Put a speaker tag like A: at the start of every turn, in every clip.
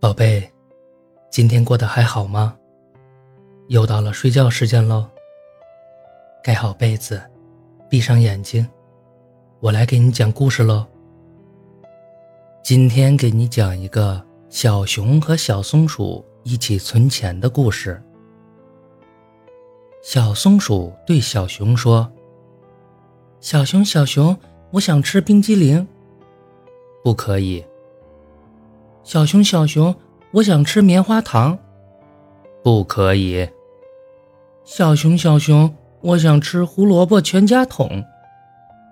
A: 宝贝，今天过得还好吗？又到了睡觉时间喽。盖好被子，闭上眼睛，我来给你讲故事喽。今天给你讲一个小熊和小松鼠一起存钱的故事。小松鼠对小熊说：“小熊，小熊，我想吃冰激凌。”不可以。小熊，小熊，我想吃棉花糖，不可以。小熊，小熊，我想吃胡萝卜全家桶，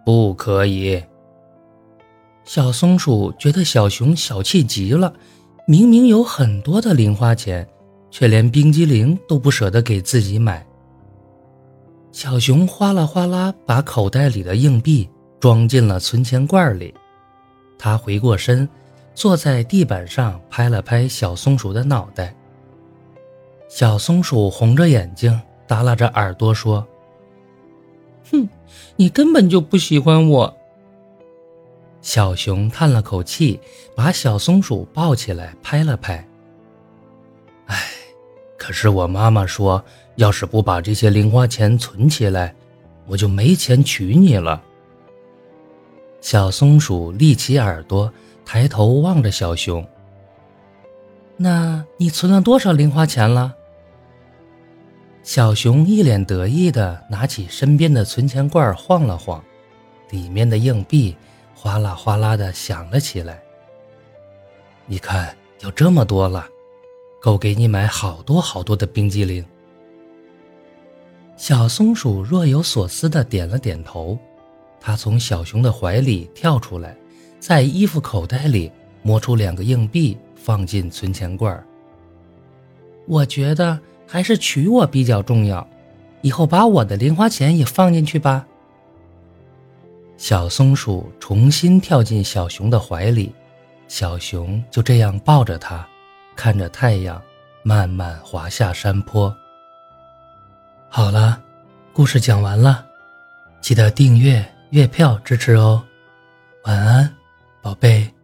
A: 不可以。小松鼠觉得小熊小气极了，明明有很多的零花钱，却连冰激凌都不舍得给自己买。小熊哗啦哗啦把口袋里的硬币装进了存钱罐里，他回过身。坐在地板上，拍了拍小松鼠的脑袋。小松鼠红着眼睛，耷拉着耳朵说：“哼，你根本就不喜欢我。”小熊叹了口气，把小松鼠抱起来，拍了拍。“哎，可是我妈妈说，要是不把这些零花钱存起来，我就没钱娶你了。”小松鼠立起耳朵。抬头望着小熊，那你存了多少零花钱了？小熊一脸得意的拿起身边的存钱罐晃了晃，里面的硬币哗啦哗啦的响了起来。你看，有这么多了，够给你买好多好多的冰激凌。小松鼠若有所思的点了点头，它从小熊的怀里跳出来。在衣服口袋里摸出两个硬币，放进存钱罐。我觉得还是娶我比较重要，以后把我的零花钱也放进去吧。小松鼠重新跳进小熊的怀里，小熊就这样抱着它，看着太阳慢慢滑下山坡。好了，故事讲完了，记得订阅月票支持哦。晚安。宝贝。